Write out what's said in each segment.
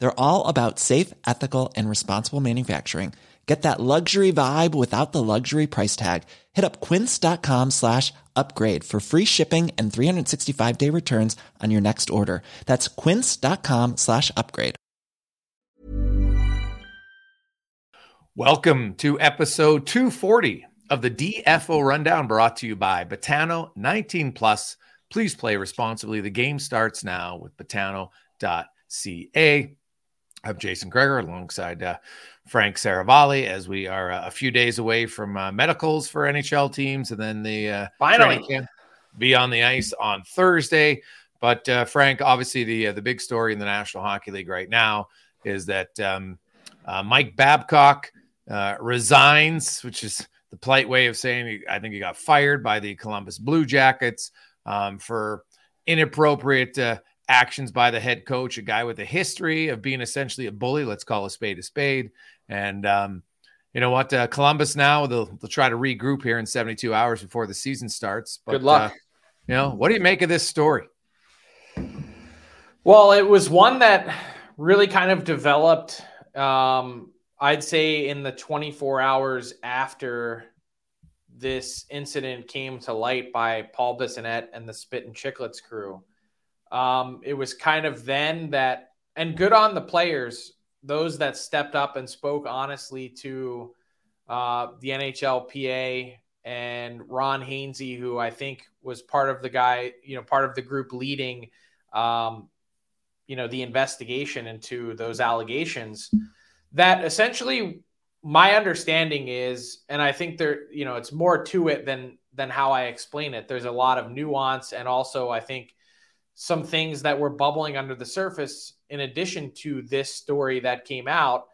They're all about safe, ethical, and responsible manufacturing. Get that luxury vibe without the luxury price tag. Hit up quince.com slash upgrade for free shipping and 365 day returns on your next order. That's quince.com slash upgrade. Welcome to episode 240 of the DFO Rundown brought to you by Betano 19 Plus. Please play responsibly. The game starts now with Betano.ca. I'm Jason Gregor alongside uh, Frank Seravalli as we are uh, a few days away from uh, medicals for NHL teams and then the uh, finally be on the ice on Thursday. But uh, Frank, obviously the uh, the big story in the National Hockey League right now is that um, uh, Mike Babcock resigns, which is the polite way of saying I think he got fired by the Columbus Blue Jackets um, for inappropriate actions by the head coach, a guy with a history of being essentially a bully. Let's call a spade a spade. And um, you know what? Uh, Columbus now they'll, they'll try to regroup here in 72 hours before the season starts. But, Good luck. Uh, you know, what do you make of this story? Well, it was one that really kind of developed. Um, I'd say in the 24 hours after this incident came to light by Paul Bissonnette and the Spittin' Chiclets crew. Um, it was kind of then that, and good on the players those that stepped up and spoke honestly to uh, the NHLPA and Ron Hainsey, who I think was part of the guy, you know, part of the group leading, um, you know, the investigation into those allegations. That essentially, my understanding is, and I think there, you know, it's more to it than than how I explain it. There's a lot of nuance, and also I think some things that were bubbling under the surface in addition to this story that came out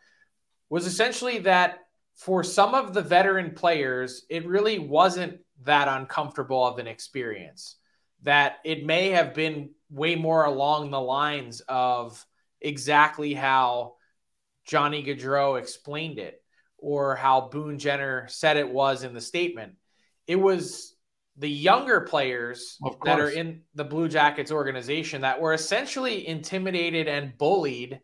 was essentially that for some of the veteran players it really wasn't that uncomfortable of an experience that it may have been way more along the lines of exactly how Johnny Gaudreau explained it or how Boone Jenner said it was in the statement. It was the younger players that are in the Blue Jackets organization that were essentially intimidated and bullied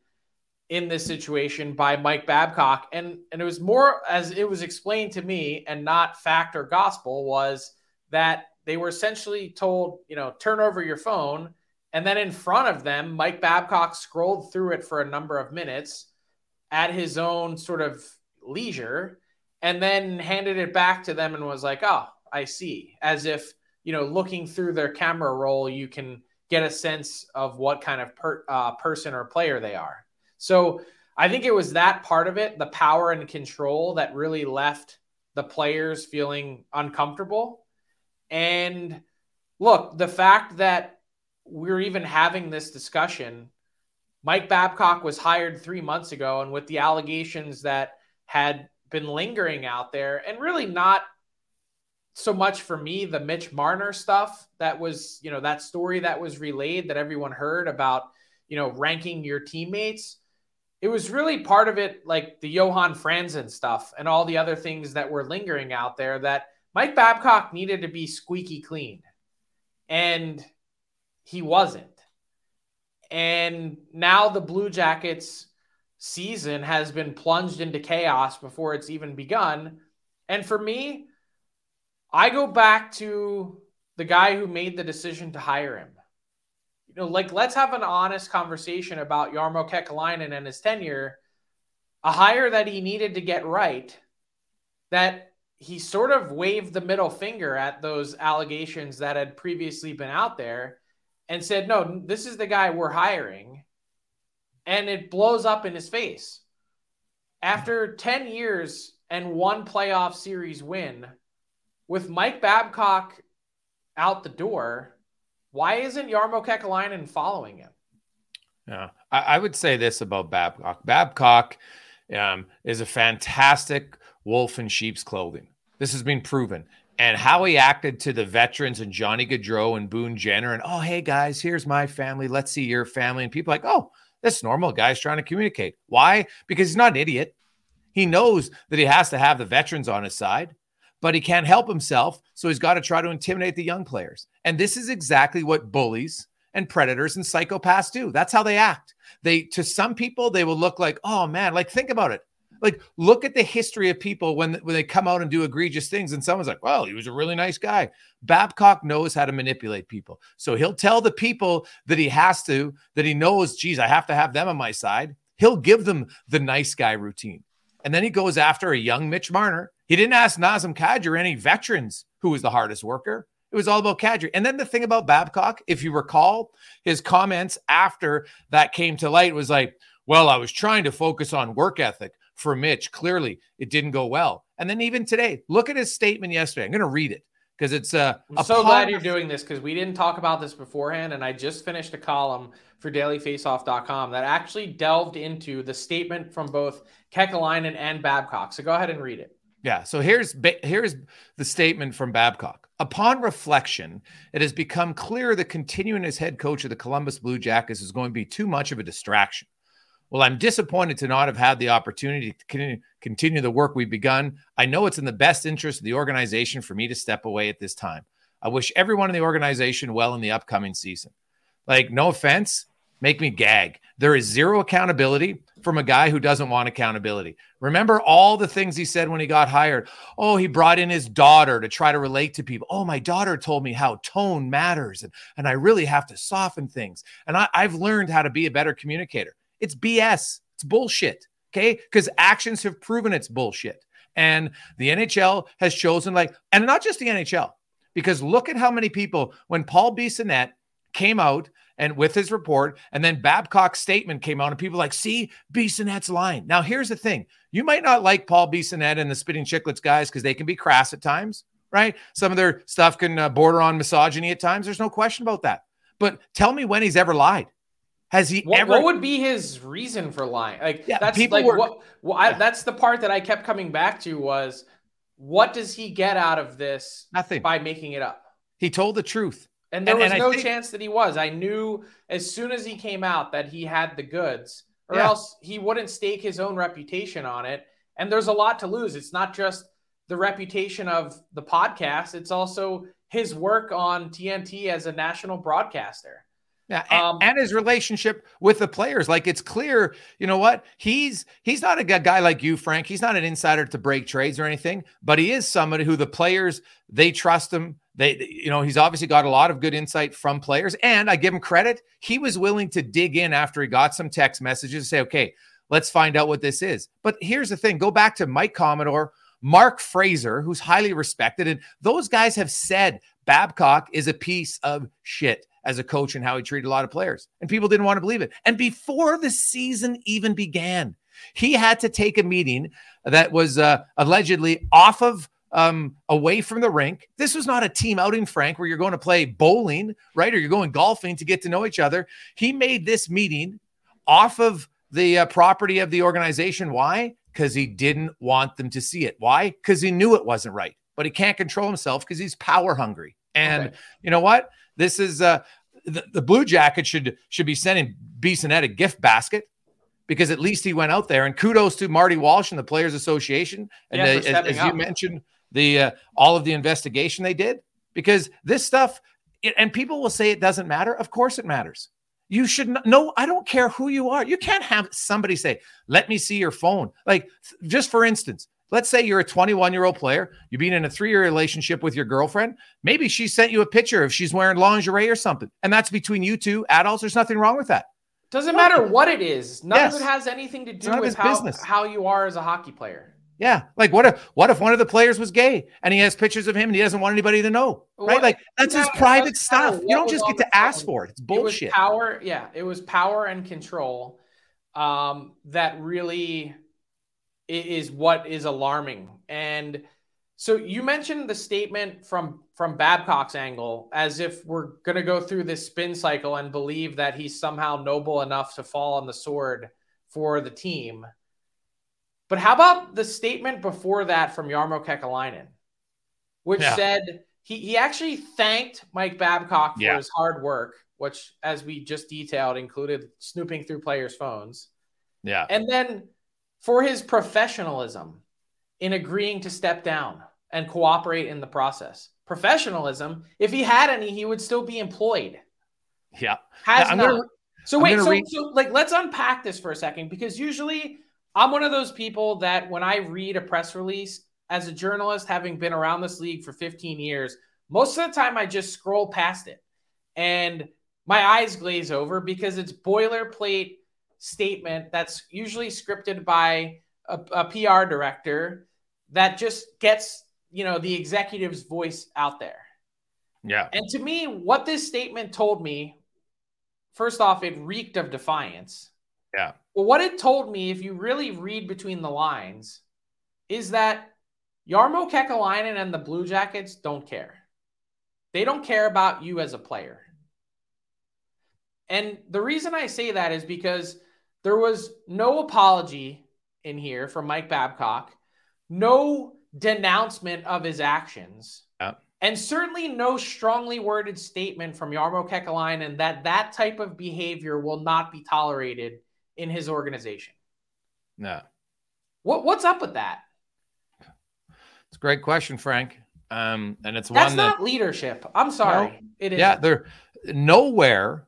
in this situation by Mike Babcock. And, and it was more as it was explained to me and not fact or gospel was that they were essentially told, you know, turn over your phone. And then in front of them, Mike Babcock scrolled through it for a number of minutes at his own sort of leisure and then handed it back to them and was like, oh, I see, as if you know, looking through their camera roll, you can get a sense of what kind of per, uh, person or player they are. So I think it was that part of it, the power and control, that really left the players feeling uncomfortable. And look, the fact that we're even having this discussion Mike Babcock was hired three months ago, and with the allegations that had been lingering out there, and really not so much for me the Mitch Marner stuff that was, you know, that story that was relayed that everyone heard about, you know, ranking your teammates. It was really part of it, like the Johan Franzen stuff and all the other things that were lingering out there that Mike Babcock needed to be squeaky clean. And he wasn't. And now the Blue Jackets season has been plunged into chaos before it's even begun. And for me, I go back to the guy who made the decision to hire him. You know, like let's have an honest conversation about Jarmo Kekalainen and his tenure, a hire that he needed to get right, that he sort of waved the middle finger at those allegations that had previously been out there and said, no, this is the guy we're hiring. And it blows up in his face. After 10 years and one playoff series win, with Mike Babcock out the door, why isn't Jarmo Kekalainen following him? Yeah, I, I, would say this about Babcock. Babcock um, is a fantastic wolf in sheep's clothing. This has been proven. And how he acted to the veterans and Johnny Gaudreau and Boone Jenner, and oh, hey guys, here's my family. Let's see your family. And people like, oh, that's normal guy's trying to communicate. Why? Because he's not an idiot. He knows that he has to have the veterans on his side but he can't help himself. So he's got to try to intimidate the young players. And this is exactly what bullies and predators and psychopaths do. That's how they act. They, to some people, they will look like, oh man, like think about it. Like look at the history of people when, when they come out and do egregious things, and someone's like, well, he was a really nice guy. Babcock knows how to manipulate people. So he'll tell the people that he has to, that he knows, geez, I have to have them on my side. He'll give them the nice guy routine. And then he goes after a young Mitch Marner he didn't ask Nazem Kadri or any veterans who was the hardest worker. It was all about Kadri. And then the thing about Babcock, if you recall, his comments after that came to light was like, well, I was trying to focus on work ethic for Mitch. Clearly, it didn't go well. And then even today, look at his statement yesterday. I'm going to read it because it's uh, I'm so glad you're doing this because we didn't talk about this beforehand. And I just finished a column for dailyfaceoff.com that actually delved into the statement from both Kekalainen and Babcock. So go ahead and read it. Yeah. So here's here's the statement from Babcock. Upon reflection, it has become clear that continuing as head coach of the Columbus Blue Jackets is going to be too much of a distraction. Well, I'm disappointed to not have had the opportunity to continue the work we've begun. I know it's in the best interest of the organization for me to step away at this time. I wish everyone in the organization well in the upcoming season. Like, no offense, make me gag. There is zero accountability from a guy who doesn't want accountability. Remember all the things he said when he got hired. Oh, he brought in his daughter to try to relate to people. Oh, my daughter told me how tone matters and, and I really have to soften things. And I, I've learned how to be a better communicator. It's BS. It's bullshit. Okay. Because actions have proven it's bullshit. And the NHL has chosen, like, and not just the NHL, because look at how many people, when Paul Bissonnette came out and with his report. And then Babcock's statement came out, and people like, see, Bissonnette's lying. Now, here's the thing you might not like Paul Bissonnette and the Spittin' Chiclets guys because they can be crass at times, right? Some of their stuff can uh, border on misogyny at times. There's no question about that. But tell me when he's ever lied. Has he what, ever? What would be his reason for lying? Like yeah, that's like were, what? Well, I, that's the part that I kept coming back to was what does he get out of this? Nothing by making it up. He told the truth. And there and, was and no think, chance that he was. I knew as soon as he came out that he had the goods, or yeah. else he wouldn't stake his own reputation on it. And there's a lot to lose. It's not just the reputation of the podcast, it's also his work on TNT as a national broadcaster. Yeah, and, um, and, his relationship with the players. Like it's clear, you know what? He's he's not a guy like you, Frank. He's not an insider to break trades or anything, but he is somebody who the players they trust him. They, you know, he's obviously got a lot of good insight from players, and I give him credit. He was willing to dig in after he got some text messages, and say, okay, let's find out what this is. But here's the thing: go back to Mike Commodore, Mark Fraser, who's highly respected, and those guys have said Babcock is a piece of shit as a coach and how he treated a lot of players. And people didn't want to believe it. And before the season even began, he had to take a meeting that was uh, allegedly off of um, away from the rink. This was not a team outing, Frank, where you're going to play bowling, right? Or you're going golfing to get to know each other. He made this meeting off of the uh, property of the organization. Why? Because he didn't want them to see it. Why? Because he knew it wasn't right, but he can't control himself because he's power hungry. And okay. you know what? This is uh, the, the Blue Jacket should should be sending Bissonnette a gift basket because at least he went out there. And kudos to Marty Walsh and the Players Association. And yeah, the, as, as you mentioned, the uh, all of the investigation they did because this stuff. It, and people will say it doesn't matter. Of course, it matters. You should not, no, I don't care who you are. You can't have somebody say, let me see your phone. Like, just for instance, let's say you're a 21 year old player, you've been in a three year relationship with your girlfriend. Maybe she sent you a picture if she's wearing lingerie or something, and that's between you two adults. There's nothing wrong with that. Doesn't matter what it is. None yes. of it has anything to do with how, business. how you are as a hockey player. Yeah, like what if what if one of the players was gay and he has pictures of him and he doesn't want anybody to know, right? What, like that's his private stuff. You don't just get to ask for it. It's bullshit. It power, yeah, it was power and control um, that really is what is alarming. And so you mentioned the statement from from Babcock's angle as if we're going to go through this spin cycle and believe that he's somehow noble enough to fall on the sword for the team. But how about the statement before that from Jarmo Kekalainen, which yeah. said he, he actually thanked Mike Babcock for yeah. his hard work, which, as we just detailed, included snooping through players' phones. Yeah. And then for his professionalism in agreeing to step down and cooperate in the process. Professionalism, if he had any, he would still be employed. Yeah. Has not. Gonna, so wait, so, read- so like let's unpack this for a second because usually I'm one of those people that when I read a press release as a journalist, having been around this league for 15 years, most of the time I just scroll past it and my eyes glaze over because it's boilerplate statement that's usually scripted by a, a PR director that just gets, you know, the executive's voice out there. Yeah. And to me, what this statement told me, first off, it reeked of defiance. Yeah. Well, what it told me, if you really read between the lines, is that Jarmo Kekalainen and the Blue Jackets don't care. They don't care about you as a player. And the reason I say that is because there was no apology in here from Mike Babcock, no denouncement of his actions, and certainly no strongly worded statement from Jarmo Kekalainen that that type of behavior will not be tolerated in his organization? No. What what's up with that? It's a great question, Frank. Um, and it's That's one not leadership. I'm sorry. No, it is. Yeah, there nowhere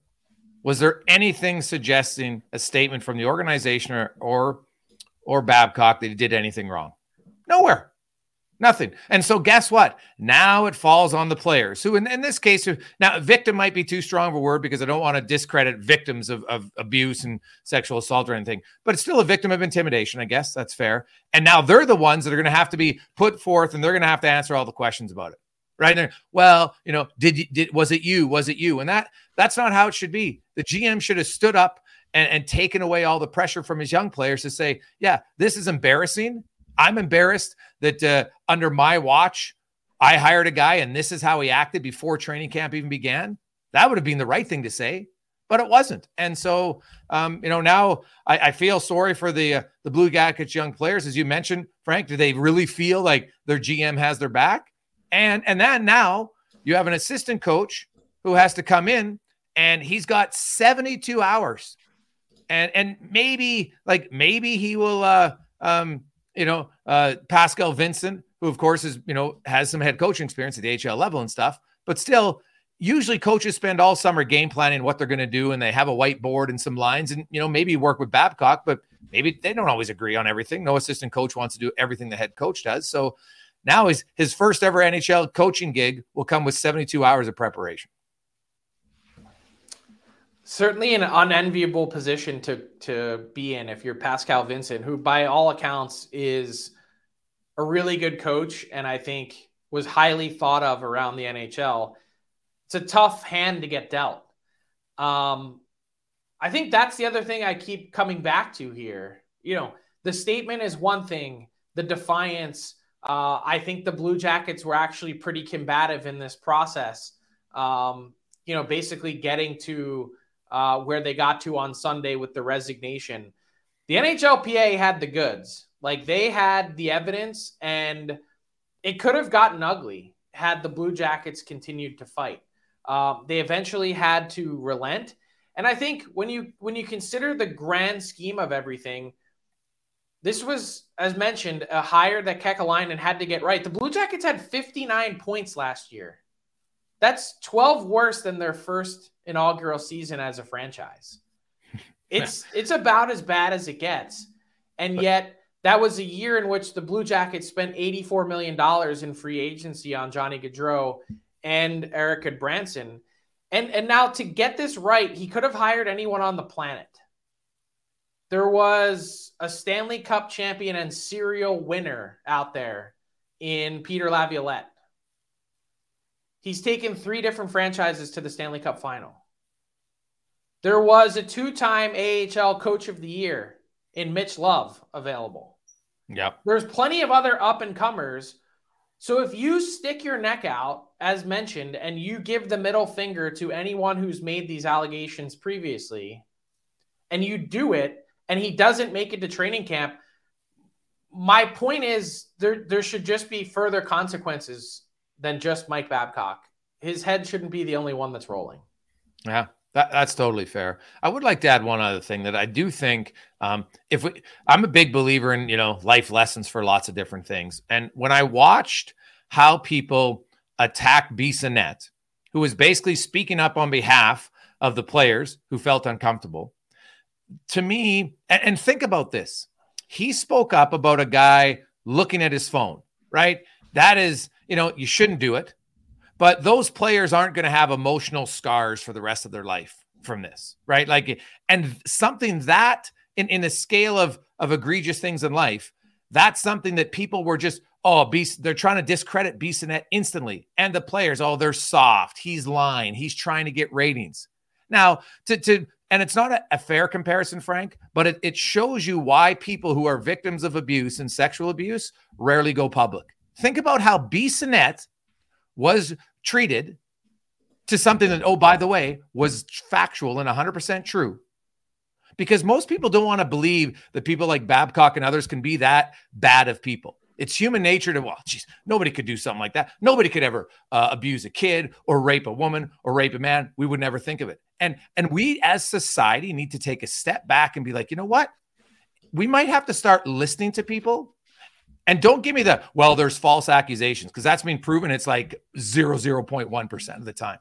was there anything suggesting a statement from the organization or or, or Babcock that he did anything wrong. Nowhere. Nothing. And so, guess what? Now it falls on the players who, in, in this case, now victim might be too strong of a word because I don't want to discredit victims of, of abuse and sexual assault or anything, but it's still a victim of intimidation. I guess that's fair. And now they're the ones that are going to have to be put forth and they're going to have to answer all the questions about it. Right there. Well, you know, did did was it you? Was it you? And that that's not how it should be. The GM should have stood up and, and taken away all the pressure from his young players to say, yeah, this is embarrassing I'm embarrassed that uh, under my watch, I hired a guy and this is how he acted before training camp even began. That would have been the right thing to say, but it wasn't. And so, um, you know, now I, I, feel sorry for the uh, the Blue Jackets young players, as you mentioned, Frank. Do they really feel like their GM has their back? And and then now you have an assistant coach who has to come in and he's got 72 hours, and and maybe like maybe he will uh um you know, uh, Pascal Vincent, who of course is, you know, has some head coaching experience at the HL level and stuff, but still, usually coaches spend all summer game planning what they're going to do, and they have a whiteboard and some lines, and you know, maybe work with Babcock, but maybe they don't always agree on everything. No assistant coach wants to do everything the head coach does. So now his his first ever NHL coaching gig will come with 72 hours of preparation certainly an unenviable position to to be in if you're Pascal Vincent, who by all accounts is a really good coach and I think was highly thought of around the NHL. It's a tough hand to get dealt. Um, I think that's the other thing I keep coming back to here. You know, the statement is one thing, the defiance. Uh, I think the Blue Jackets were actually pretty combative in this process. Um, you know, basically getting to uh, where they got to on Sunday with the resignation. The NHLPA had the goods. Like they had the evidence, and it could have gotten ugly had the Blue Jackets continued to fight. Um, they eventually had to relent, and I think when you when you consider the grand scheme of everything, this was, as mentioned, a hire that Kekalainen had to get right. The Blue Jackets had 59 points last year. That's 12 worse than their first inaugural season as a franchise. It's it's about as bad as it gets. And yet that was a year in which the Blue Jackets spent $84 million in free agency on Johnny Gaudreau and Erik Gudbranson. And and now to get this right, he could have hired anyone on the planet. There was a Stanley Cup champion and serial winner out there in Peter Laviolette. He's taken three different franchises to the Stanley Cup final. There was a two time AHL Coach of the Year in Mitch Love available. Yep. There's plenty of other up and comers. So if you stick your neck out, as mentioned, and you give the middle finger to anyone who's made these allegations previously, and you do it, and he doesn't make it to training camp, my point is there there should just be further consequences than just Mike Babcock. His head shouldn't be the only one that's rolling. Yeah. That, that's totally fair. I would like to add one other thing that I do think um, if we, I'm a big believer in you know life lessons for lots of different things, and when I watched how people attack Bissonnette, who was basically speaking up on behalf of the players who felt uncomfortable, to me, and, and think about this, he spoke up about a guy looking at his phone, right? That is, you know, you shouldn't do it. But those players aren't going to have emotional scars for the rest of their life from this, right? Like, and something that in, in a scale of, of egregious things in life, that's something that people were just, oh, Beast, they're trying to discredit Bissonnette instantly. And the players, oh, they're soft. He's lying. He's trying to get ratings. Now, to, to, and it's not a, a fair comparison, Frank, but it, it shows you why people who are victims of abuse and sexual abuse rarely go public. Think about how Bissonnette was treated to something that, oh, by the way, was factual and 100% true. Because most people don't want to believe that people like Babcock and others can be that bad of people. It's human nature to, well, geez, nobody could do something like that. Nobody could ever uh, abuse a kid or rape a woman or rape a man. We would never think of it. And and we as society need to take a step back and be like, you know what? We might have to start listening to people and don't give me the, well, there's false accusations because that's been proven it's like 0, 0.1% of the time.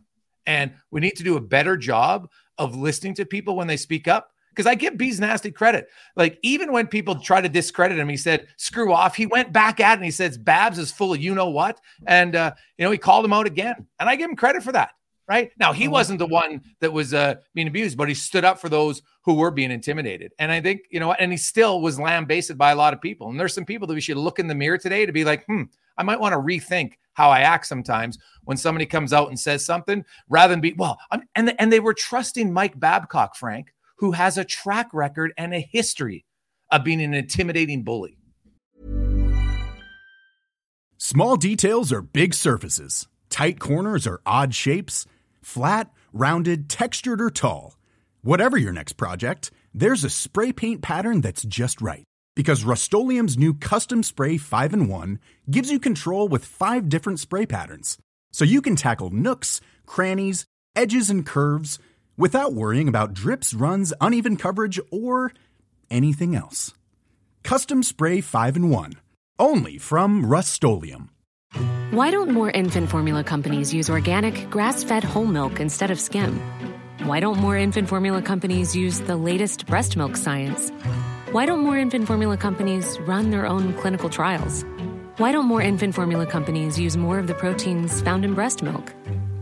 And we need to do a better job of listening to people when they speak up. Because I give Bissonnette credit. Like, even when people try to discredit him, he said, screw off. He went back at it and he says, Babs is full of you know what. And, uh, you know, he called him out again. And I give him credit for that right? Now he uh-huh. wasn't the one that was uh, being abused, but he stood up for those who were being intimidated. And I think you know, and he still was lambasted by a lot of people. And there's some people that we should look in the mirror today to be like, hmm, I might want to rethink how I act sometimes when somebody comes out and says something, rather than be well. I'm, and and they were trusting Mike Babcock, Frank, who has a track record and a history of being an intimidating bully. Small details are big surfaces. Tight corners are odd shapes Flat, rounded, textured, or tall. Whatever your next project, there's a spray paint pattern that's just right. Because Rust-Oleum Custom Spray 5 and 1 gives you control with five different spray patterns. So you can tackle nooks, crannies, edges, and curves without worrying about drips, runs, uneven coverage, or anything else. Custom Spray 5 and 1. Only from Rust why don't more infant formula companies use organic, grass fed whole milk instead of skim? Why don't more infant formula companies use the latest breast milk science? Why don't more infant formula companies run their own clinical trials? Why don't more infant formula companies use more of the proteins found in breast milk?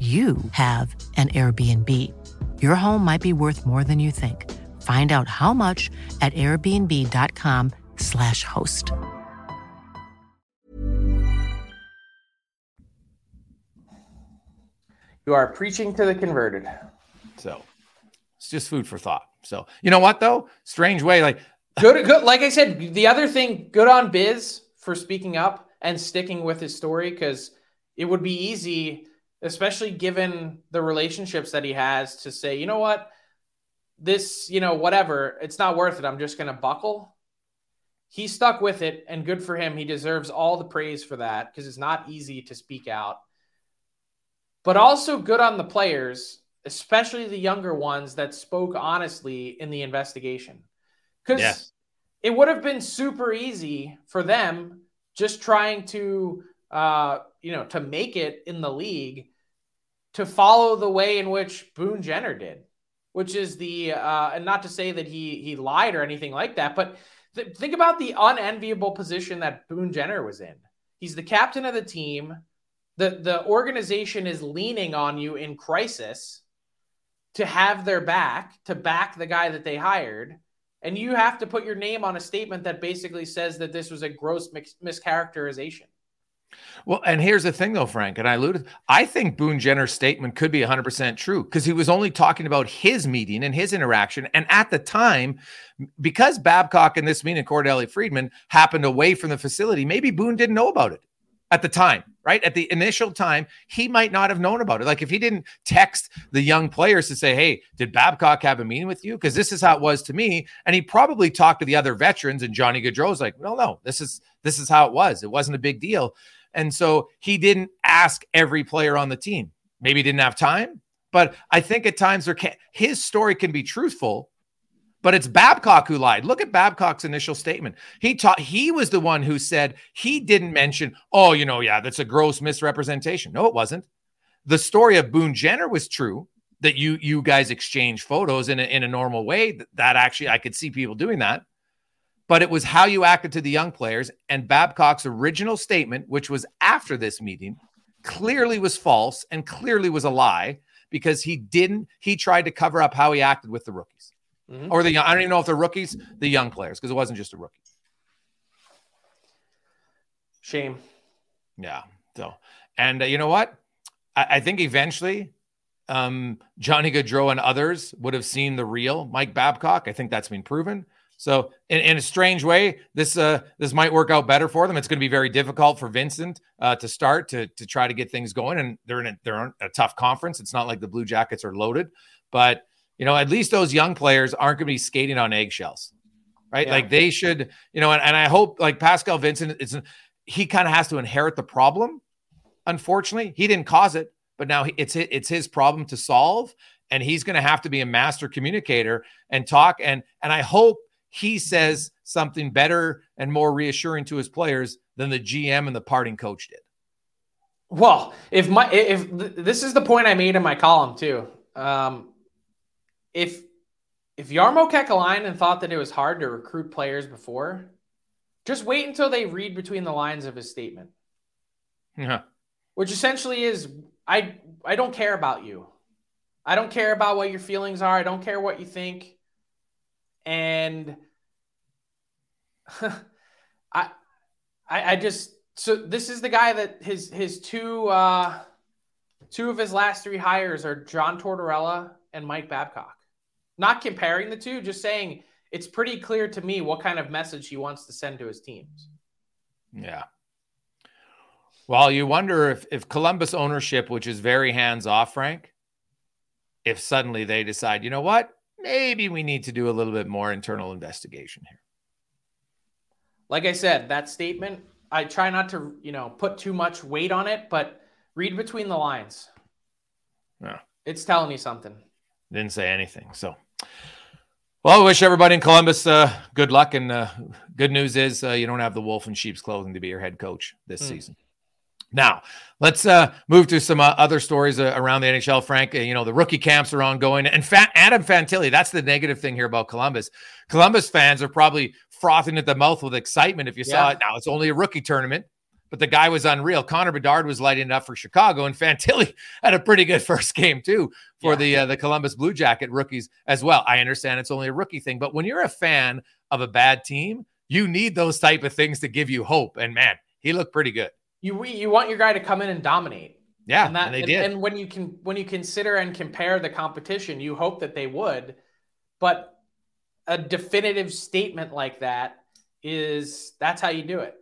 you have an Airbnb. Your home might be worth more than you think. Find out how much at airbnb.com/slash host. You are preaching to the converted. So it's just food for thought. So you know what though? Strange way, like good, good. Like I said, the other thing, good on Biz for speaking up and sticking with his story because it would be easy, especially given the relationships that he has, to say, you know what, this, you know, whatever, it's not worth it. I'm just going to buckle. He stuck with it, and good for him. He deserves all the praise for that because it's not easy to speak out. But also good on the players, especially the younger ones that spoke honestly in the investigation. Because yeah. it would have been super easy for them just trying to, uh, you know, to make it in the league to follow the way in which Boone Jenner did which is the uh, and not to say that he he lied or anything like that, but th- think about the unenviable position that Boone Jenner was in. He's the captain of the team. the The organization is leaning on you in crisis to have their back, to back the guy that they hired, and you have to put your name on a statement that basically says that this was a gross mis- mischaracterization. Well, and here's the thing, though, Frank, and I alluded, I think Boone Jenner's statement could be 100% true because he was only talking about his meeting and his interaction. And at the time, because Babcock and this meeting, Cordelli Friedman, happened away from the facility, maybe Boone didn't know about it at the time, right? At the initial time, he might not have known about it. Like if he didn't text the young players to say, Hey, did Babcock have a meeting with you? Because this is how it was to me. And he probably talked to the other veterans, and Johnny Gaudreau's like, well, no, this is this is how it was. It wasn't a big deal. And so he didn't ask every player on the team. Maybe didn't have time, but I think at times there can his story can be truthful, but it's Babcock who lied. Look at Babcock's initial statement. He taught he was the one who said he didn't mention, oh, you know, yeah, that's a gross misrepresentation. No, it wasn't. The story of Boone Jenner was true that you you guys exchange photos in a, in a normal way. That actually I could see people doing that but it was how you acted to the young players. And Babcock's original statement, which was after this meeting, clearly was false and clearly was a lie because he didn't, he tried to cover up how he acted with the rookies mm-hmm. or the, I don't even know if they're rookies, the young players, because it wasn't just a rookie. Shame. Yeah. So, and uh, you know what? I, I think eventually um, Johnny Gaudreau and others would have seen the real Mike Babcock. I think that's been proven. So, in, in, a strange way, this uh, this might work out better for them. It's going to be very difficult for Vincent uh, to start to to try to get things going, and they're in a, they're in a tough conference. It's not like the Blue Jackets are loaded, but you know at least those young players aren't going to be skating on eggshells, right? Yeah. Like they should, you know. And, and I hope like Pascal Vincent, it's he kind of has to inherit the problem. Unfortunately, he didn't cause it, but now it's it's his problem to solve, and he's going to have to be a master communicator and talk. and And I hope he says something better and more reassuring to his players than the GM and the parting coach did. Well, if my if this is the point I made in my column too, um, if if Jarmo Kekalainen thought that it was hard to recruit players before, just wait until they read between the lines of his statement. Yeah. Which essentially is I I don't care about you. I don't care about what your feelings are. I don't care what you think and I, I, just so this is the guy that his his two uh, two of his last three hires are John Tortorella and Mike Babcock. Not comparing the two, just saying it's pretty clear to me what kind of message he wants to send to his teams. Yeah. Well, you wonder if if Columbus ownership, which is very hands off, Frank, if suddenly they decide, you know what, maybe we need to do a little bit more internal investigation here. Like I said, that statement, I try not to, you know, put too much weight on it, but read between the lines. Yeah. It's telling you something. Didn't say anything. So, well, I wish everybody in Columbus uh, good luck. And uh, good news is uh, you don't have the wolf in sheep's clothing to be your head coach this mm. season. Now, let's uh, move to some uh, other stories uh, around the NHL. Frank, uh, you know, the rookie camps are ongoing. And Fa- Adam Fantilli, that's the negative thing here about Columbus. Columbus fans are probably frothing at the mouth with excitement if you yeah. saw it. Now, it's only a rookie tournament, but the guy was unreal. Connor Bedard was lighting it up for Chicago, and Fantilli had a pretty good first game, too, for yeah. the, uh, the Columbus Blue Jacket rookies as well. I understand it's only a rookie thing, but when you're a fan of a bad team, you need those type of things to give you hope. And man, he looked pretty good you you want your guy to come in and dominate. Yeah, and, that, and they and, did. And when you can when you consider and compare the competition, you hope that they would, but a definitive statement like that is that's how you do it.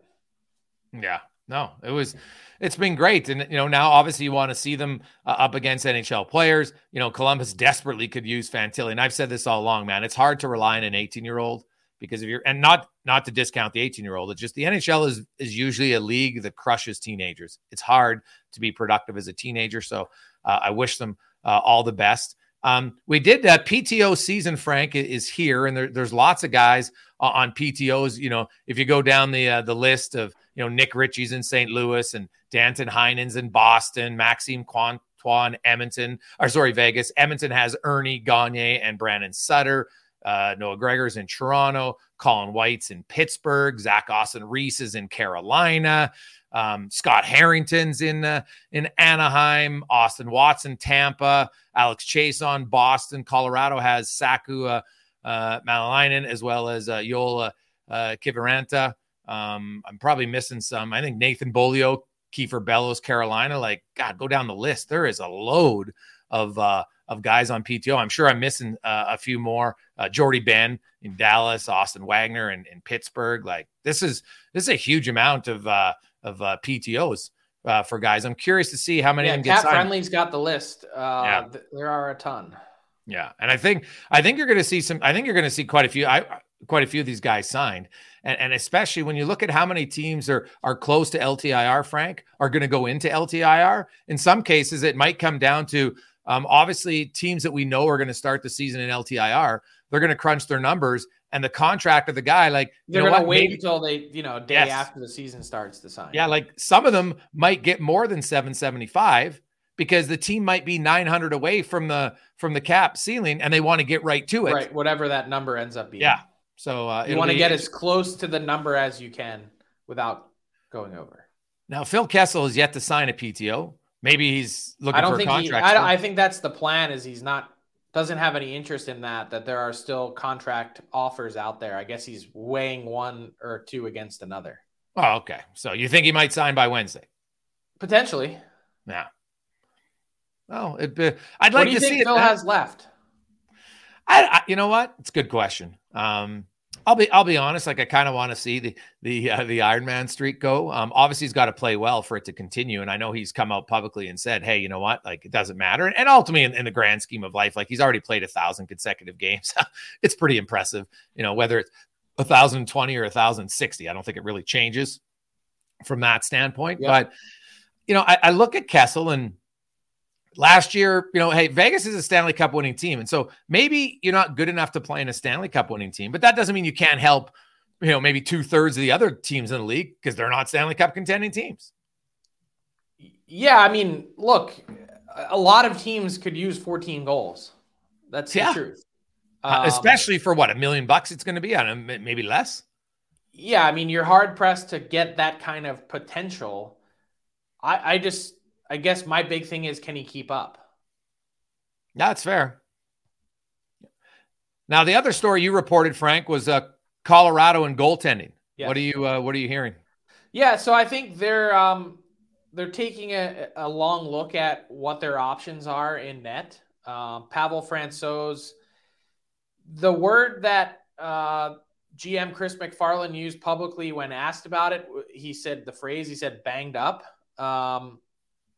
Yeah. No, it was it's been great and you know now obviously you want to see them uh, up against NHL players. You know, Columbus desperately could use Fantilli and I've said this all along, man. It's hard to rely on an 18-year-old because if you're and not not to discount the 18 year old it's just the nhl is is usually a league that crushes teenagers. It's hard to be productive as a teenager so uh, i wish them uh, all the best. Um, we did that pto season frank is here and there, there's lots of guys on ptos you know if you go down the uh, the list of you know nick ritchie's in st louis and danton heinen's in boston maxime Comtois edmonton or sorry vegas. Edmonton has ernie gagne and brandon sutter uh, Noah Gregor's in Toronto, Colin White's in Pittsburgh, Zach Aston-Reese is in Carolina, um, Scott Harrington's in uh, in Anaheim, Austin Watson, Tampa, Alex Chiasson Boston, Colorado has Saku uh, uh, as well as uh, Joel uh, Kiviranta. Um, I'm probably missing some. I think Nathan Beaulieu, Kiefer Bellows, Carolina. Like God, go down the list. There is a load of uh, of guys on PTO. I'm sure I'm missing uh, a few more. Uh, Jordie Benn in Dallas, Austin Wagner in, in Pittsburgh. Like this is this is a huge amount of uh, of uh, PTOs uh, for guys. I'm curious to see how many. Yeah, CapFriendly's got the list. Uh, yeah. Th- there are a ton. Yeah, and I think I think you're going to see some. I think you're going to see quite a few. I quite a few of these guys signed, and, and especially when you look at how many teams are are close to LTIR. Frank are going to go into LTIR. In some cases, it might come down to um, obviously, teams that we know are going to start the season in LTIR, they're going to crunch their numbers and the contract of the guy. Like they're going to wait Maybe, until they, you know, day yes. after the season starts to sign. Yeah, like some of them might get more than 775 because the team might be 900 away from the from the cap ceiling and they want to get right to it. Right, whatever that number ends up being. Yeah. So uh, you want to get as close to the number as you can without going over. Now Phil Kessel is yet to sign a PTO. Maybe he's looking I don't for think a contract. He, I, I think that's the plan. Is he's not doesn't have any interest in that. That there are still contract offers out there. I guess he's weighing one or two against another. Oh, okay. So you think he might sign by Wednesday? Potentially. Yeah. Well, it, uh, I'd like to see Phil it. has left. I, I, you know what? It's a good question. Um, I'll be I'll be honest. Like I kind of want to see the the uh, the Iron Man streak go. Um, obviously he's got to play well for it to continue. And I know he's come out publicly and said, "Hey, you know what? Like it doesn't matter." And, and ultimately, in, in, the grand scheme of life, like he's already played a thousand consecutive games. it's pretty impressive. You know, whether it's a thousand twenty or a thousand sixty, I don't think it really changes from that standpoint. Yep. But you know, I, I look at Kessel and Last year, you know, hey, Vegas is a Stanley Cup winning team. And so maybe you're not good enough to play in a Stanley Cup winning team, but that doesn't mean you can't help, you know, maybe two thirds of the other teams in the league because they're not Stanley Cup contending teams. Yeah. I mean, look, a lot of teams could use 14 goals. That's yeah. the truth. Uh, um, Especially for what, a million bucks it's going to be on maybe less? Yeah. I mean, you're hard pressed to get that kind of potential. I, I just, I guess my big thing is can he keep up? That's fair. Now the other story you reported, Frank, was uh, Colorado and goaltending. Yes. What are you uh, What are you hearing? Yeah, so I think they're um, they're taking a, a long look at what their options are in net. Um, Pavel Francouz, the word that uh, GM Chris MacFarland used publicly when asked about it, he said the phrase he said banged up. Um,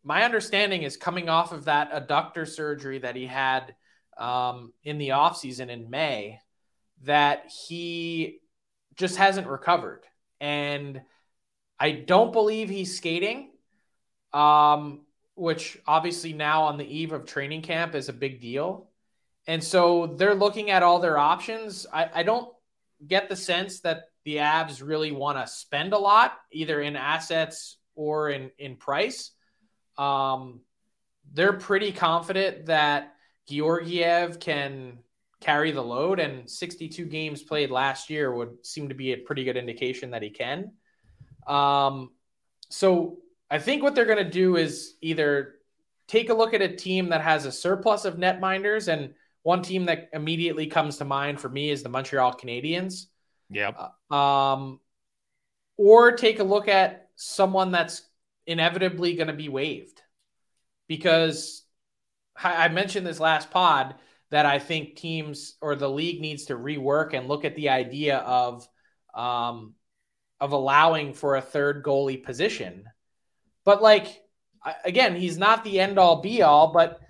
my understanding is coming off of that adductor surgery that he had um, in the offseason in May, that he just hasn't recovered. And I don't believe he's skating, um, which obviously now on the eve of training camp is a big deal. And so they're looking at all their options. I, I don't get the sense that the Avs really want to spend a lot, either in assets or in in price. Um, they're pretty confident that Georgiev can carry the load, and 62 games played last year would seem to be a pretty good indication that he can. Um, so I think what they're going to do is either take a look at a team that has a surplus of netminders, and one team that immediately comes to mind for me is the Montreal Canadiens. Yeah. Uh, um, or take a look at someone that's inevitably going to be waived because I mentioned this last pod that I think teams or the league needs to rework and look at the idea of um, of allowing for a third goalie position. But like again, he's not the end all be all. But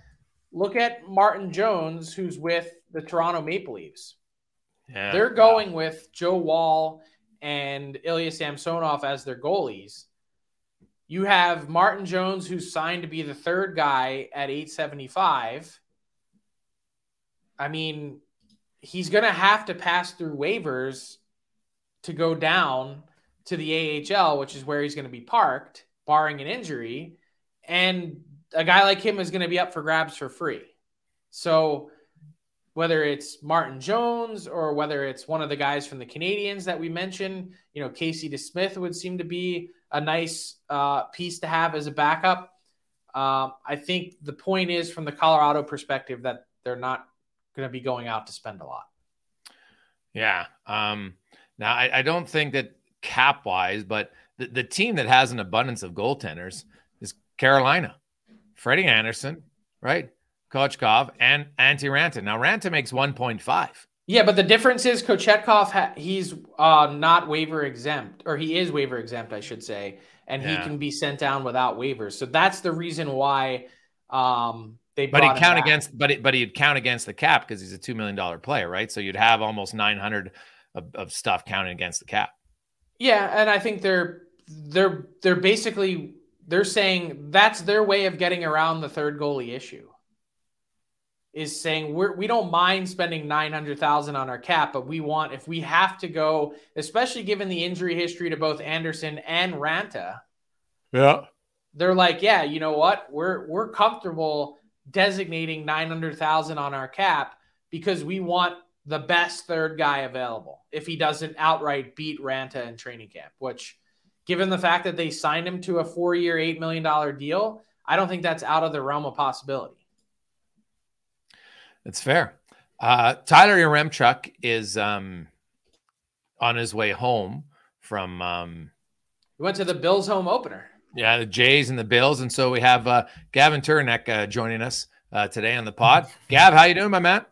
look at Martin Jones, who's with the Toronto Maple Leafs. Yeah. They're going with Joe Woll and Ilya Samsonov as their goalies. You have Martin Jones, who's signed to be the third guy at 875. I mean, he's going to have to pass through waivers to go down to the AHL, which is where he's going to be parked, barring an injury. And a guy like him is going to be up for grabs for free. So whether it's Martin Jones or whether it's one of the guys from the Canadiens that we mentioned, you know, Casey DeSmith would seem to be a nice uh, piece to have as a backup. Um, I think the point is from the Colorado perspective that they're not going to be going out to spend a lot. Yeah. Um, now, I, I, don't think that cap wise, but the, the team that has an abundance of goaltenders is Carolina. Freddie Andersen, right? Kochetkov and Antti Raanta. Now, Raanta makes 1.5. Yeah, but the difference is Kochetkov, ha- he's uh, not waiver exempt, or he is waiver exempt, I should say, and yeah. he can be sent down without waivers. So that's the reason why um, they. But he'd count against, but it, but he'd count against the cap because he's a two million dollar player, right? So you'd have almost nine hundred of, of stuff counting against the cap. Yeah, and I think they're they're they're basically they're saying that's their way of getting around the third goalie issue is saying we're, we don't mind spending 900,000 on our cap, but we want, if we have to go, especially given the injury history to both Andersen and Raanta. Yeah. They're like, yeah, you know what? We're, we're comfortable designating 900,000 on our cap because we want the best third guy available. If he doesn't outright beat Raanta in training camp, which given the fact that they signed him to a four year, $8 million deal, I don't think that's out of the realm of possibility. That's fair. Uh, Tyler Yaremchuk is um, on his way home from. Um, we went to the Bills home opener. Yeah, the Jays and the Bills, and so we have uh, Gavin Turinek uh, joining us uh, today on the pod. Gav, how you doing, my man?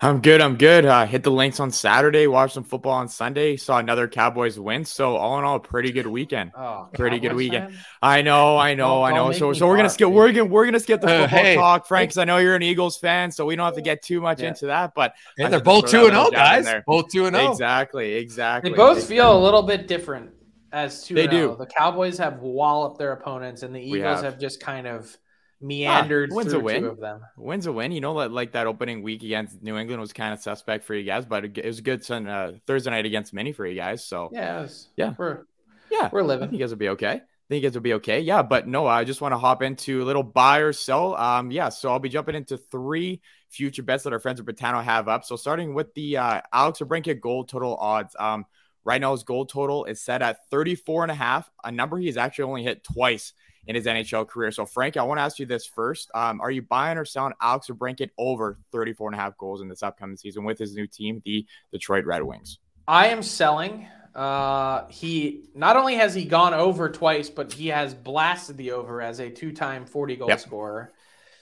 I'm good. I'm good. Uh, hit the links on Saturday. Watched some football on Sunday. Saw another Cowboys win. So all in all, pretty good weekend. Oh, pretty Cowboys good weekend. Fan? I know. I know. Don't, I know. So so we're gonna skip. We're gonna we're gonna skip the uh, football uh, hey, talk, Frank. Because I know you're an Eagles fan, so we don't have to get too much yeah. into that. But yeah, they're both two and zero, oh, guys. Both two and zero. Oh. Exactly. Exactly. They both feel a little bit different as two. They do. The Cowboys have walloped their opponents, and the Eagles have. have just kind of meandered ah, wins a win. of them. Wins a win. You know, like that opening week against New England was kind of suspect for you guys, but it was a good uh, Thursday night against Mini for you guys. So yeah, was, yeah, we're yeah, we're living. I think you guys will be okay. I think you guys will be okay. Yeah, but no, I just want to hop into a little buy or sell. Um, yeah, so I'll be jumping into three future bets that our friends at Betano have up. So starting with the uh, Alex DeBrincat gold total odds. Um, right now his gold total is set at 34 and a half, a number he has actually only hit twice in his NHL career. So, Frank, I want to ask you this first. Um, are you buying or selling Alex DeBrincat over 34 and a half goals in this upcoming season with his new team, the Detroit Red Wings? I am selling. Uh, he not only has he gone over twice, but he has blasted the over as a two-time 40 goal yep. scorer.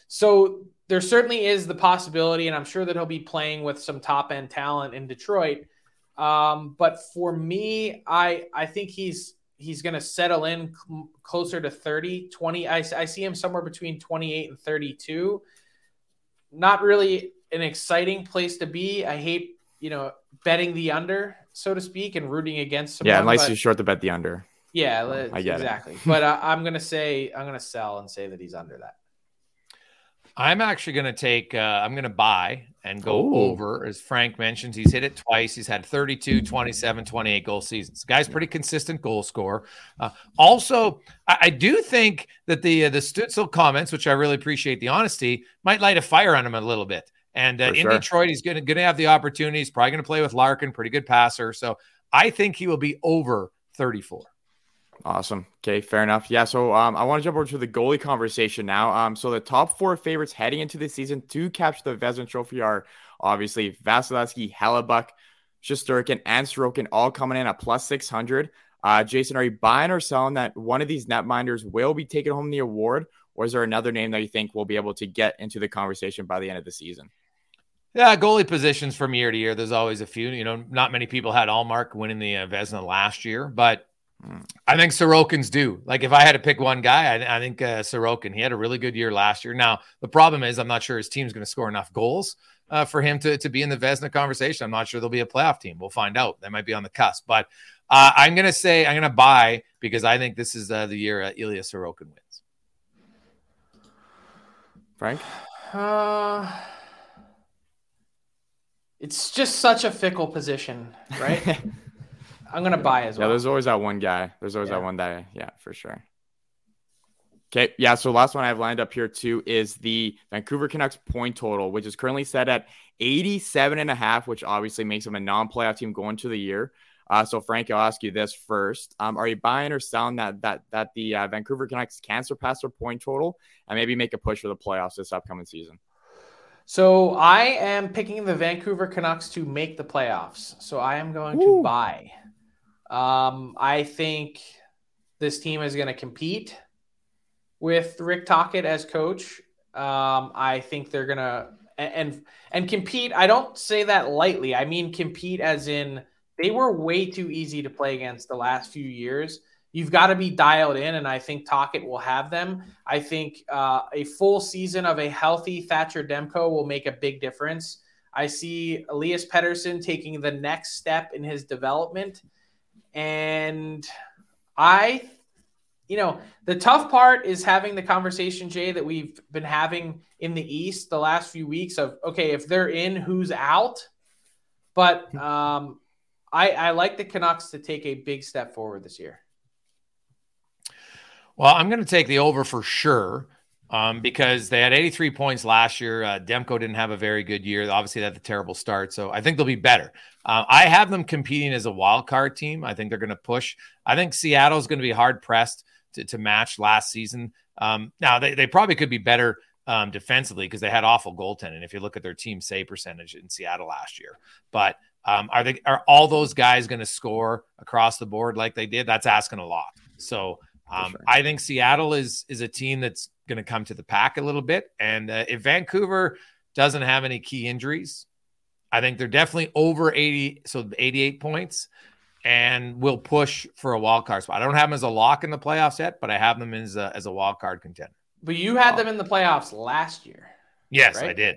So there certainly is the possibility, and I'm sure that he'll be playing with some top end talent in Detroit. Um, but for me, I I think he's he's going to settle in cl- closer to 30, 20. I, I see him somewhere between 28 and 32. Not really an exciting place to be. I hate, you know, betting the under, so to speak, and rooting against someone. Yeah, unless you short to bet the under. Yeah, I get exactly. But uh, I'm going to say, I'm going to sell and say that he's under that. I'm actually going to take, uh, I'm going to buy and go Ooh. over. As Frank mentions, he's hit it twice. He's had 32, 27, 28 goal seasons. The guy's pretty consistent goal scorer. Uh, also, I, I do think that the uh, the Stützle comments, which I really appreciate the honesty, might light a fire on him a little bit. And uh, in sure. Detroit, he's going to going to have the opportunity. He's probably going to play with Larkin, pretty good passer. So I think he will be over 34. Awesome. Okay, fair enough. Yeah, so um, I want to jump over to the goalie conversation now. Um, so the top four favorites heading into the season to capture the Vezina Trophy are obviously Vasilevskiy, Hellebuyck, Shesterkin, and Sorokin, all coming in at plus six hundred. Uh, Jason, are you buying or selling that one of these netminders will be taking home the award, or is there another name that you think will be able to get into the conversation by the end of the season? Yeah, goalie positions from year to year. There's always a few. You know, not many people had Ullmark winning the uh, Vezina last year, but I think Sorokin's due. Like, if I had to pick one guy, I, I think uh, Sorokin. He had a really good year last year. Now, the problem is, I'm not sure his team's going to score enough goals uh, for him to, to be in the Vezina conversation. I'm not sure there'll be a playoff team. We'll find out. They might be on the cusp, but uh, I'm going to say I'm going to buy because I think this is uh, the year uh, Ilya Sorokin wins. Frank? Uh, it's just such a fickle position, right? I'm gonna buy as well. Yeah, there's always that one guy. There's always Yeah. that one guy. Yeah, for sure. Okay, yeah. So last one I have lined up here too is the Vancouver Canucks point total, which is currently set at 87 and a half, which obviously makes them a non-playoff team going to the year. Uh, so Frank, I'll ask you this first: um, Are you buying or selling that that that the uh, Vancouver Canucks can surpass their point total and maybe make a push for the playoffs this upcoming season? So I am picking the Vancouver Canucks to make the playoffs. So I am going to buy. Um, I think this team is going to compete with Rick Tocchet as coach. Um, I think they're going to and and compete. I don't say that lightly. I mean compete as in they were way too easy to play against the last few years. You've got to be dialed in, and I think Tockett will have them. I think uh, a full season of a healthy Thatcher Demko will make a big difference. I see Elias Pettersson taking the next step in his development. And I, you know, the tough part is having the conversation, Jay, that we've been having in the East the last few weeks of, okay, if they're in, who's out? But um, I, I like the Canucks to take a big step forward this year. Well, I'm going to take the over for sure um, because they had 83 points last year. Uh, Demko didn't have a very good year. Obviously, they had the terrible start. So I think they'll be better. Uh, I have them competing as a wild card team. I think they're going to push. I think Seattle's going to be hard pressed to, to match last season. Um, now, they, they probably could be better um, defensively because they had awful goaltending. If you look at their team save percentage in Seattle last year, but um, are they are all those guys going to score across the board like they did? That's asking a lot. So um, sure. I think Seattle is is a team that's going to come to the pack a little bit, and uh, if Vancouver doesn't have any key injuries, I think they're definitely over eighty, so eighty eight points, and will push for a wild card spot. I don't have them as a lock in the playoffs yet, but I have them as a, as a wild card contender. But you had them in the playoffs last year. Yes, Right? I did.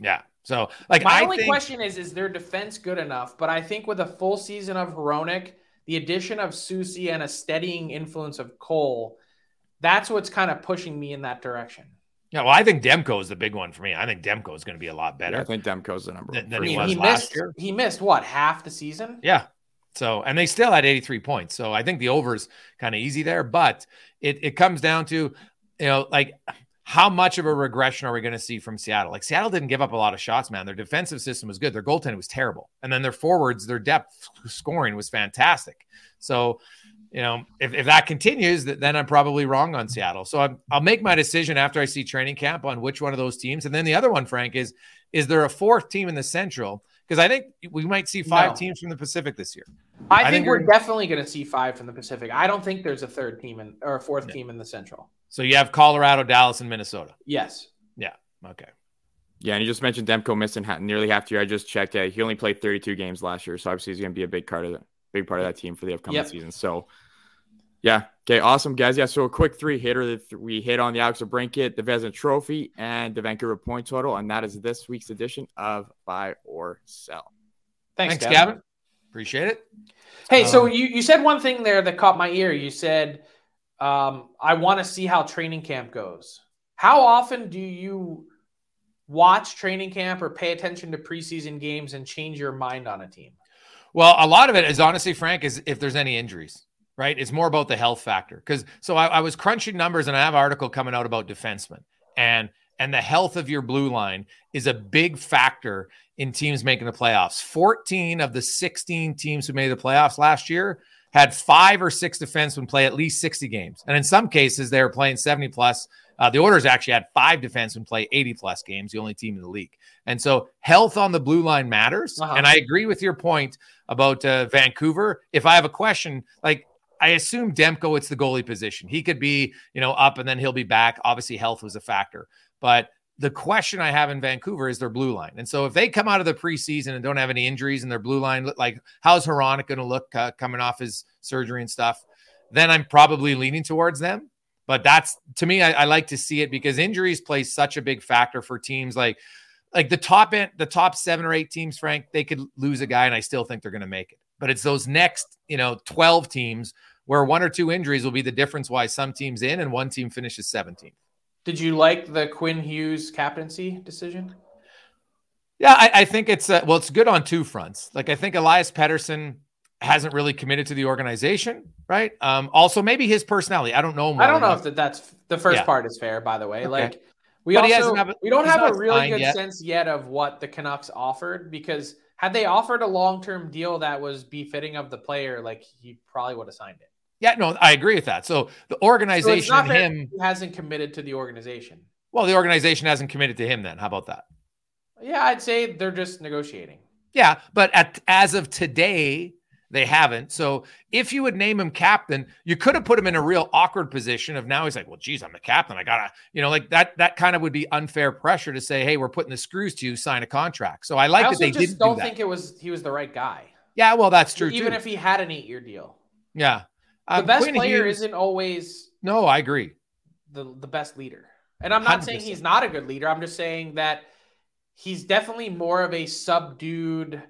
Yeah. So like My I only think, question is, is their defense good enough? But I think with a full season of Hronek, the addition of Soucy and a steadying influence of Cole, that's what's kind of pushing me in that direction. Yeah, well, I think Demko is the big one for me. I think Demko is going to be a lot better. Yeah, I think Demko's the number Than- one. than for he was he last missed year. he missed what half the season? Yeah. So, and they still had 83 points. So I think the over's kind of easy there, but it, it comes down to, you know, like how much of a regression are we going to see from Seattle? Like Seattle didn't give up a lot of shots, man. Their defensive system was good. Their goaltending was terrible. And then their forwards, their depth scoring was fantastic. So, you know, if, if that continues, th- then I'm probably wrong on Seattle. So I'm, I'll make my decision after I see training camp on which one of those teams. And then the other one, Frank, is is there a fourth team in the Central? Because I think we might see five No. teams from the Pacific this year. I, I think, think we're you're- definitely going to see five from the Pacific. I don't think there's a third team in or a fourth Yeah. team in the Central. So you have Colorado, Dallas, and Minnesota. Yes. Yeah. Okay. Yeah, and you just mentioned Demko missing ha- nearly half the year. I just checked. Uh, he only played 32 games last year, so obviously he's going to be a big part of the big part of that team for the upcoming Yep. season. So, yeah, okay, awesome guys. Yeah, so a quick three hitter that we hit on the Alex Brinket, the Vezina Trophy, and the Vancouver point total, and that is this week's edition of Buy or Sell. Thanks, Thanks, Gavin. Gavin. Appreciate it. Hey, so Um, you, you said one thing there that caught my ear. You said, um, I want to see how training camp goes. How often do you watch training camp or pay attention to preseason games and change your mind on a team? Well, a lot of it is honestly, Frank, is if there's any injuries, right? It's more about the health factor. Because so I, I was crunching numbers and I have an article coming out about defensemen and and the health of your blue line is a big factor in teams making the playoffs. 14 of the 16 teams who made the playoffs last year had five or six defensemen play at least 60 games. And in some cases, they were playing 70 plus. Uh, the Oilers actually had five defensemen play 80 plus games, the only team in the league. And so health on the blue line matters. Uh-huh. And I agree with your point about uh, Vancouver. If I have a question, like I assume Demko, it's the goalie position. He could be, you know, up and then he'll be back. Obviously, health was a factor. But the question I have in Vancouver is their blue line. And so if they come out of the preseason and don't have any injuries in their blue line, like how's Hronek going to look uh, coming off his surgery and stuff, then I'm probably leaning towards them. But that's to me, I, I like to see it because injuries play such a big factor for teams like like the top end, the top seven or eight teams, Frank, they could lose a guy and I still think they're going to make it. But it's those next, you know, 12 teams where one or two injuries will be the difference why some teams in and one team finishes 17th. Did you like the Quinn Hughes captaincy decision? Yeah, I, I think it's uh, well, it's good on two fronts. Like I think Elias Pettersson hasn't really committed to the organization, right? Um, also maybe his personality. I don't know. I don't know if that that's the first yeah. part is fair. By the way, okay. like we but also a, we don't have a really good yet. sense yet of what the Canucks offered because had they offered a long term deal that was befitting of the player, like he probably would have signed it. Yeah, no, I agree with that. So the organization so him hasn't committed to the organization. Well, the organization hasn't committed to him then. How about that? Yeah, I'd say they're just negotiating. Yeah, but at as of today, they haven't. So if you would name him captain, you could have put him in a real awkward position of now he's like, well, geez, I'm the captain. I gotta, you know, like that. That kind of would be unfair pressure to say, hey, we're putting the screws to you, sign a contract. So I like I that they didn't. Don't do think it was he was the right guy. Yeah, well, that's true. Even too. if he had an eight year deal. Yeah, the um, best Quinn player Hughes, isn't always. No, I agree. The the best leader, and I'm not 100%. saying he's not a good leader. I'm just saying that he's definitely more of a subdued,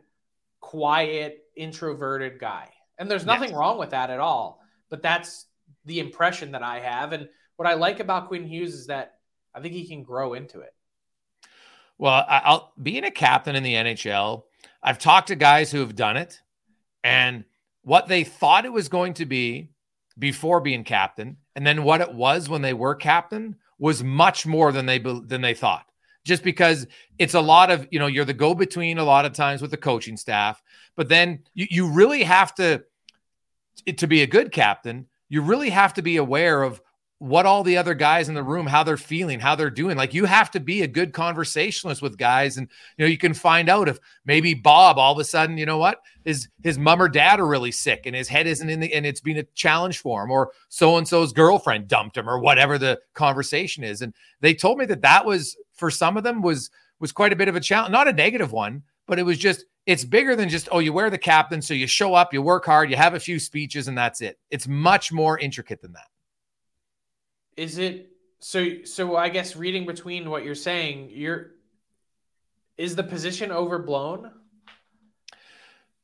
quiet, introverted guy. And there's nothing yes. wrong with that at all. But that's the impression that I have. And what I like about Quinn Hughes is that I think he can grow into it. Well, I'll being a captain in the NHL, I've talked to guys who have done it, and what they thought it was going to be before being captain and then what it was when they were captain was much more than they than they thought. Just because it's a lot of you know you're the go between a lot of times with the coaching staff but then you, you really have to to be a good captain you really have to be aware of what all the other guys in the room how they're feeling how they're doing. Like you have to be a good conversationalist with guys and you know you can find out if maybe bob all of a sudden you know what his his mom or dad are really sick and his head isn't in the and it's been a challenge for him or so and so's girlfriend dumped him or whatever the conversation is. And they told me that that was for some of them was was quite a bit of a challenge not a negative one but it was just it's bigger than just oh you wear the captain so you show up you work hard you have a few speeches and that's it. It's much more intricate than that is it so? So I guess reading between what you're saying, you're is the position overblown?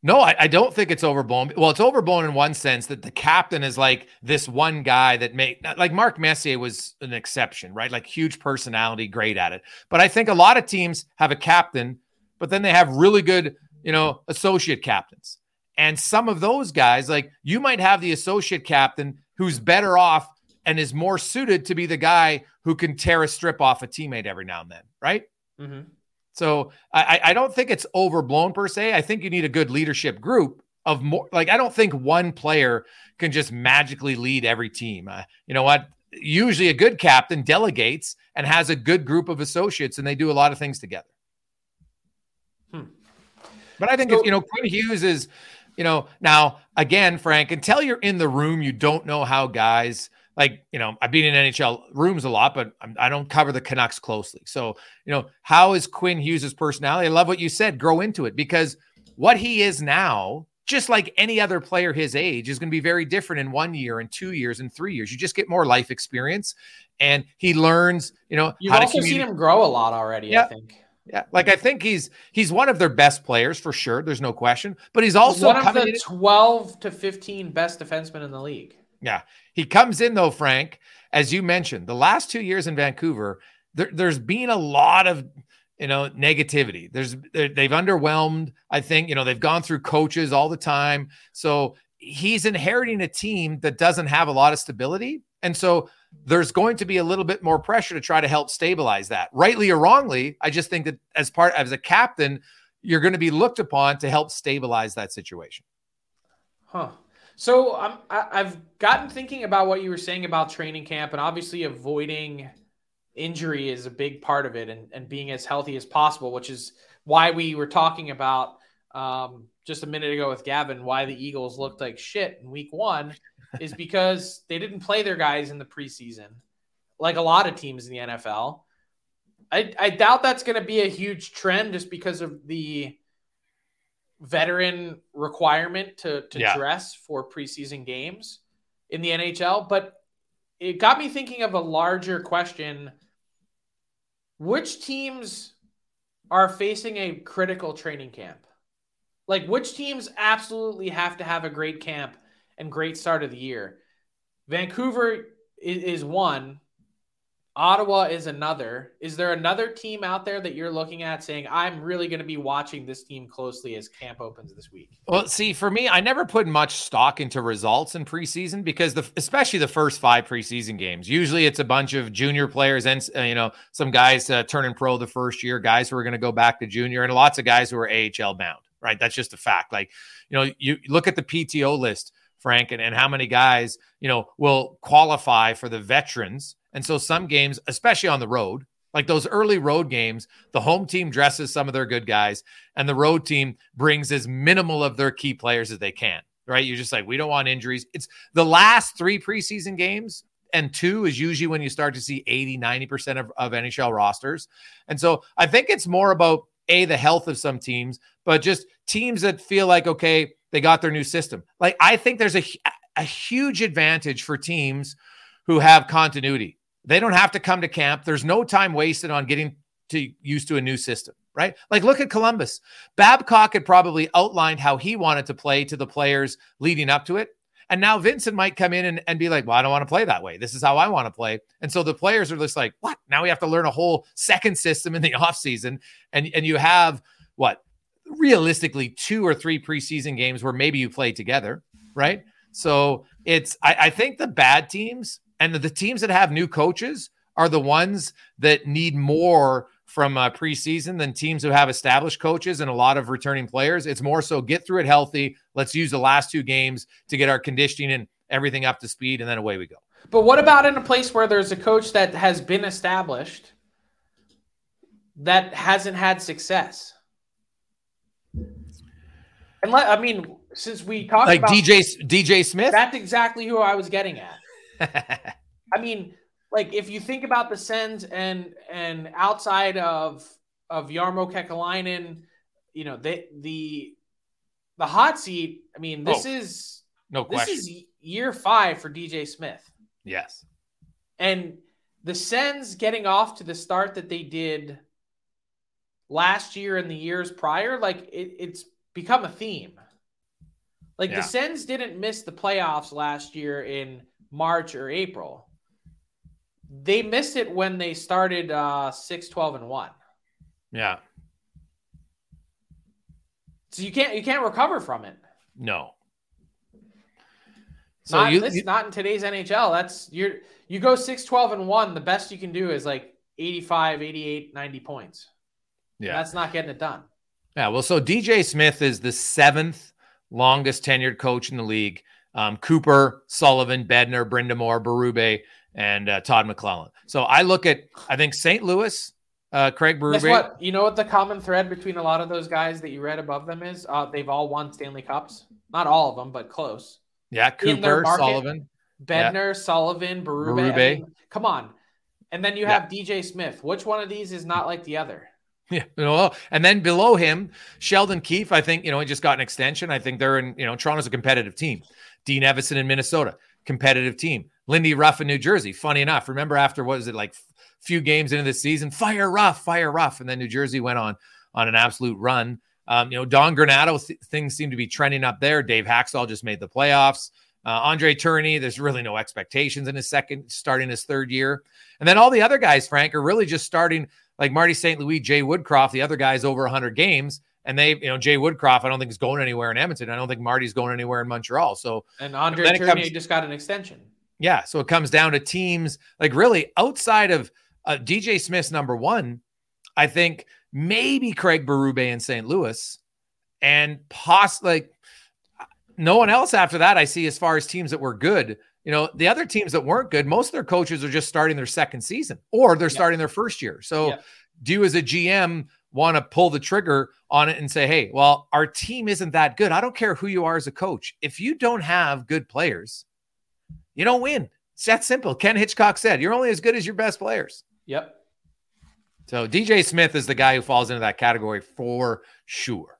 No, I, I, don't think it's overblown. Well, it's overblown in one sense that the captain is like this one guy that made like Mark Messier was an exception, right? Like huge personality, great at it. But I think a lot of teams have a captain, but then they have really good, you know, associate captains. And some of those guys, like you might have the associate captain who's better off and is more suited to be the guy who can tear a strip off a teammate every now and then, right? Mm-hmm. So I, I don't think it's overblown per se. I think you need a good leadership group of more. Like I don't think one player can just magically lead every team. Uh, you know what? Usually a good captain delegates and has a good group of associates, and they do a lot of things together. Hmm. But I think so, if, you know Quinn Hughes is, you know, now again, Frank, until you're in the room, you don't know how guys like you know I've been in NHL rooms a lot, but I'm, I do not cover the Canucks closely. So you know how is Quinn Hughes' personality? I love what you said. Grow into it because what he is now, just like any other player his age, is going to be very different in one year, and two years, and three years. You just get more life experience, and he learns. You know, you've also seen him grow a lot already. Yeah. I think. Yeah, like I think he's he's one of their best players for sure. There's no question, but he's also one of the twelve to fifteen best defensemen in the league. Yeah. He comes in, though, Frank, as you mentioned, the last two years in Vancouver, there, there's been a lot of you know, negativity. There's they've underwhelmed. I think you know they've gone through coaches all the time, so he's inheriting a team that doesn't have a lot of stability, and so there's going to be a little bit more pressure to try to help stabilize that. Rightly or wrongly, I just think that as part as a captain, you're going to be looked upon to help stabilize that situation. Huh. So I'm I, I've gotten thinking about what you were saying about training camp and obviously avoiding injury is a big part of it and, and being as healthy as possible, which is why we were talking about um, just a minute ago with Gavin why the Eagles looked like shit in week one is because they didn't play their guys in the preseason, like a lot of teams in the NFL. I, I doubt that's going to be a huge trend just because of the veteran requirement to, to yeah. dress for preseason games in the NHL. But it got me thinking of a larger question which teams are facing a critical training camp? Like, which teams absolutely have to have a great camp and great start of the year? Vancouver is one. Ottawa is another. Is there another team out there that you're looking at saying, I'm really going to be watching this team closely as camp opens this week? Well, see, for me, I never put much stock into results in preseason because the especially the first five preseason games. Usually it's a bunch of junior players and, uh, you know, some guys uh, turning pro the first year, guys who are going to go back to junior, and lots of guys who are AHL bound, right? That's just a fact. Like, you know, you look at the PTO list. Frank, and, and how many guys, you know, will qualify for the veterans and so some games, especially on the road, like those early road games, the home team dresses some of their good guys, and the road team brings as minimal of their key players as they can. Right? You're just like, we don't want injuries. It's the last three preseason games, and two is usually when you start to see 80, 90% of, of NHL rosters. And so I think it's more about A, the health of some teams, but just teams that feel like, okay, they got their new system. Like, I think there's a, a huge advantage for teams who have continuity they don't have to come to camp. There's no time wasted on getting to used to a new system, right? Like look at Columbus. Babcock had probably outlined how he wanted to play to the players leading up to it. And now Vincent might come in and, and be like, well, I don't want to play that way. This is how I want to play. And so the players are just like, what? Now we have to learn a whole second system in the offseason. And, and you have what? Realistically, two or three preseason games where maybe you play together, right? So it's, I, I think the bad teams and the, the teams that have new coaches are the ones that need more from uh, preseason than teams who have established coaches and a lot of returning players. It's more so get through it healthy. Let's use the last two games to get our conditioning and everything up to speed, and then away we go. But what about in a place where there's a coach that has been established that hasn't had success? And let, I mean, since we talked like about DJ DJ Smith, that's exactly who I was getting at. I mean, like if you think about the Sens and and outside of of Jarmo Kekalainen, you know, the the the hot seat, I mean, this oh, is no question. This is year 5 for DJ Smith. Yes. And the Sens getting off to the start that they did last year and the years prior, like it, it's become a theme. Like yeah. the Sens didn't miss the playoffs last year in March or April. They missed it when they started uh 6 12 and 1. Yeah. So you can't you can't recover from it. No. So not, you, you, not in today's NHL. That's you're you go 6 12 and 1, the best you can do is like 85, 88, 90 points. Yeah. That's not getting it done. Yeah, well so DJ Smith is the seventh longest tenured coach in the league um, Cooper, Sullivan, Bednar, Brind'Amour, Berube, and uh, Todd McLellan. So I look at, I think St. Louis, uh, Craig Berube. Guess what? You know what the common thread between a lot of those guys that you read above them is? Uh, they've all won Stanley Cups. Not all of them, but close. Yeah, Cooper, market, Sullivan. Bednar, yeah. Sullivan, Berube. I mean, come on. And then you have yeah. DJ Smith. Which one of these is not like the other? Yeah, know, and then below him, Sheldon Keefe. I think you know he just got an extension. I think they're in. You know, Toronto's a competitive team. Dean Evason in Minnesota, competitive team. Lindy Ruff in New Jersey. Funny enough, remember after what was it like few games into the season, fire Ruff, fire Ruff, and then New Jersey went on on an absolute run. Um, you know, Don Granato th- things seem to be trending up there. Dave Hakstol just made the playoffs. Uh, Andre Tourigny, there's really no expectations in his second, starting his third year. And then all the other guys, Frank, are really just starting like Marty St. Louis, Jay Woodcroft, the other guys over 100 games. And they, you know, Jay Woodcroft, I don't think is going anywhere in Edmonton. I don't think Marty's going anywhere in Montreal. So, and Andre Tourigny comes, just got an extension. Yeah. So it comes down to teams like really outside of uh, DJ Smith's number one, I think maybe Craig Berube in St. Louis and possibly like no one else after that I see as far as teams that were good. You know, the other teams that weren't good, most of their coaches are just starting their second season or they're yeah. starting their first year. So, yeah. do you as a GM want to pull the trigger on it and say, hey, well, our team isn't that good. I don't care who you are as a coach. If you don't have good players, you don't win. It's that simple. Ken Hitchcock said, you're only as good as your best players. Yep. So DJ Smith is the guy who falls into that category for sure.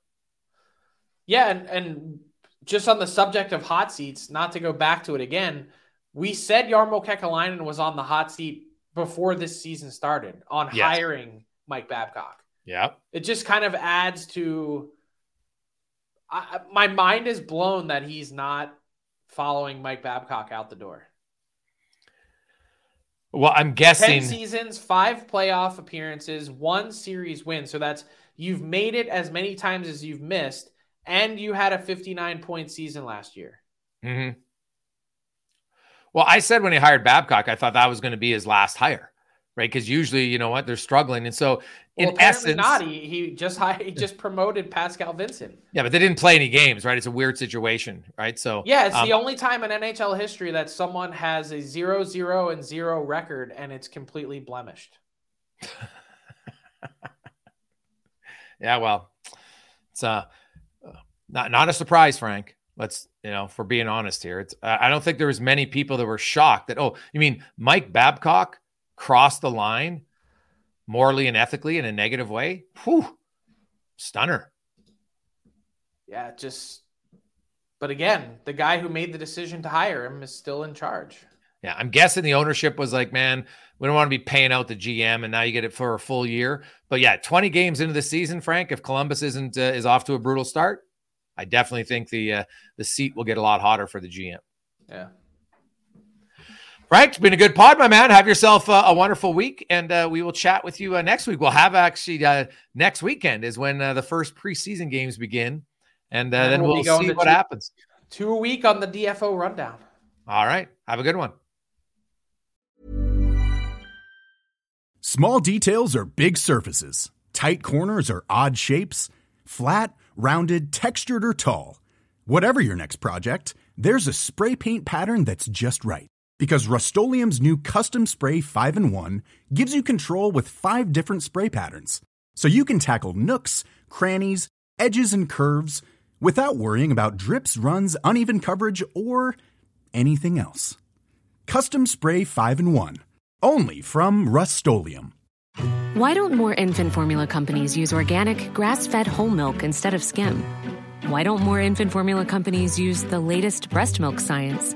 Yeah, and, and just on the subject of hot seats, not to go back to it again, we said Jarmo Kekalainen was on the hot seat before this season started on yes. hiring Mike Babcock. Yeah. It just kind of adds to I, my mind is blown that he's not following Mike Babcock out the door. Well, I'm guessing 10 seasons, five playoff appearances, one series win. So that's you've made it as many times as you've missed, and you had a 59 point season last year. Mm-hmm. Well, I said when he hired Babcock, I thought that was going to be his last hire right? Because usually, you know what, they're struggling, and so in essence, not he, he just he just promoted Pascal Vincent. Yeah, but they didn't play any games, right? It's a weird situation, right? So yeah, it's um, the only time in NHL history that someone has a zero zero and zero record, and it's completely blemished. yeah, well, it's uh not not a surprise, Frank. Let's you know, for being honest here, it's I don't think there was many people that were shocked that oh, you mean Mike Babcock cross the line morally and ethically in a negative way, whew, stunner. Yeah, just, but again, the guy who made the decision to hire him is still in charge. Yeah, I'm guessing the ownership was like, man, we don't want to be paying out the GM, and now you get it for a full year. But yeah, 20 games into the season, Frank, if Columbus isn't uh, is off to a brutal start, I definitely think the uh, the seat will get a lot hotter for the GM. Yeah. Frank, it's been a good pod, my man. Have yourself uh, a wonderful week, and uh, we will chat with you uh, next week. We'll have actually uh, next weekend is when uh, the first preseason games begin, and, uh, then we'll, we'll see what two, happens. Two a week on the DFO rundown. All right, have a good one. Small details are big surfaces. Tight corners are odd shapes. Flat, rounded, textured, or tall. Whatever your next project, there's a spray paint pattern that's just right because Rust-Oleum Custom Spray 5 and 1 gives you control with five different spray patterns. So you can tackle nooks, crannies, edges, and curves without worrying about drips, runs, uneven coverage, or anything else. Custom Spray 5 and 1. Only from Rust Why don't more infant formula companies use organic, grass fed whole milk instead of skim? Why don't more infant formula companies use the latest breast milk science?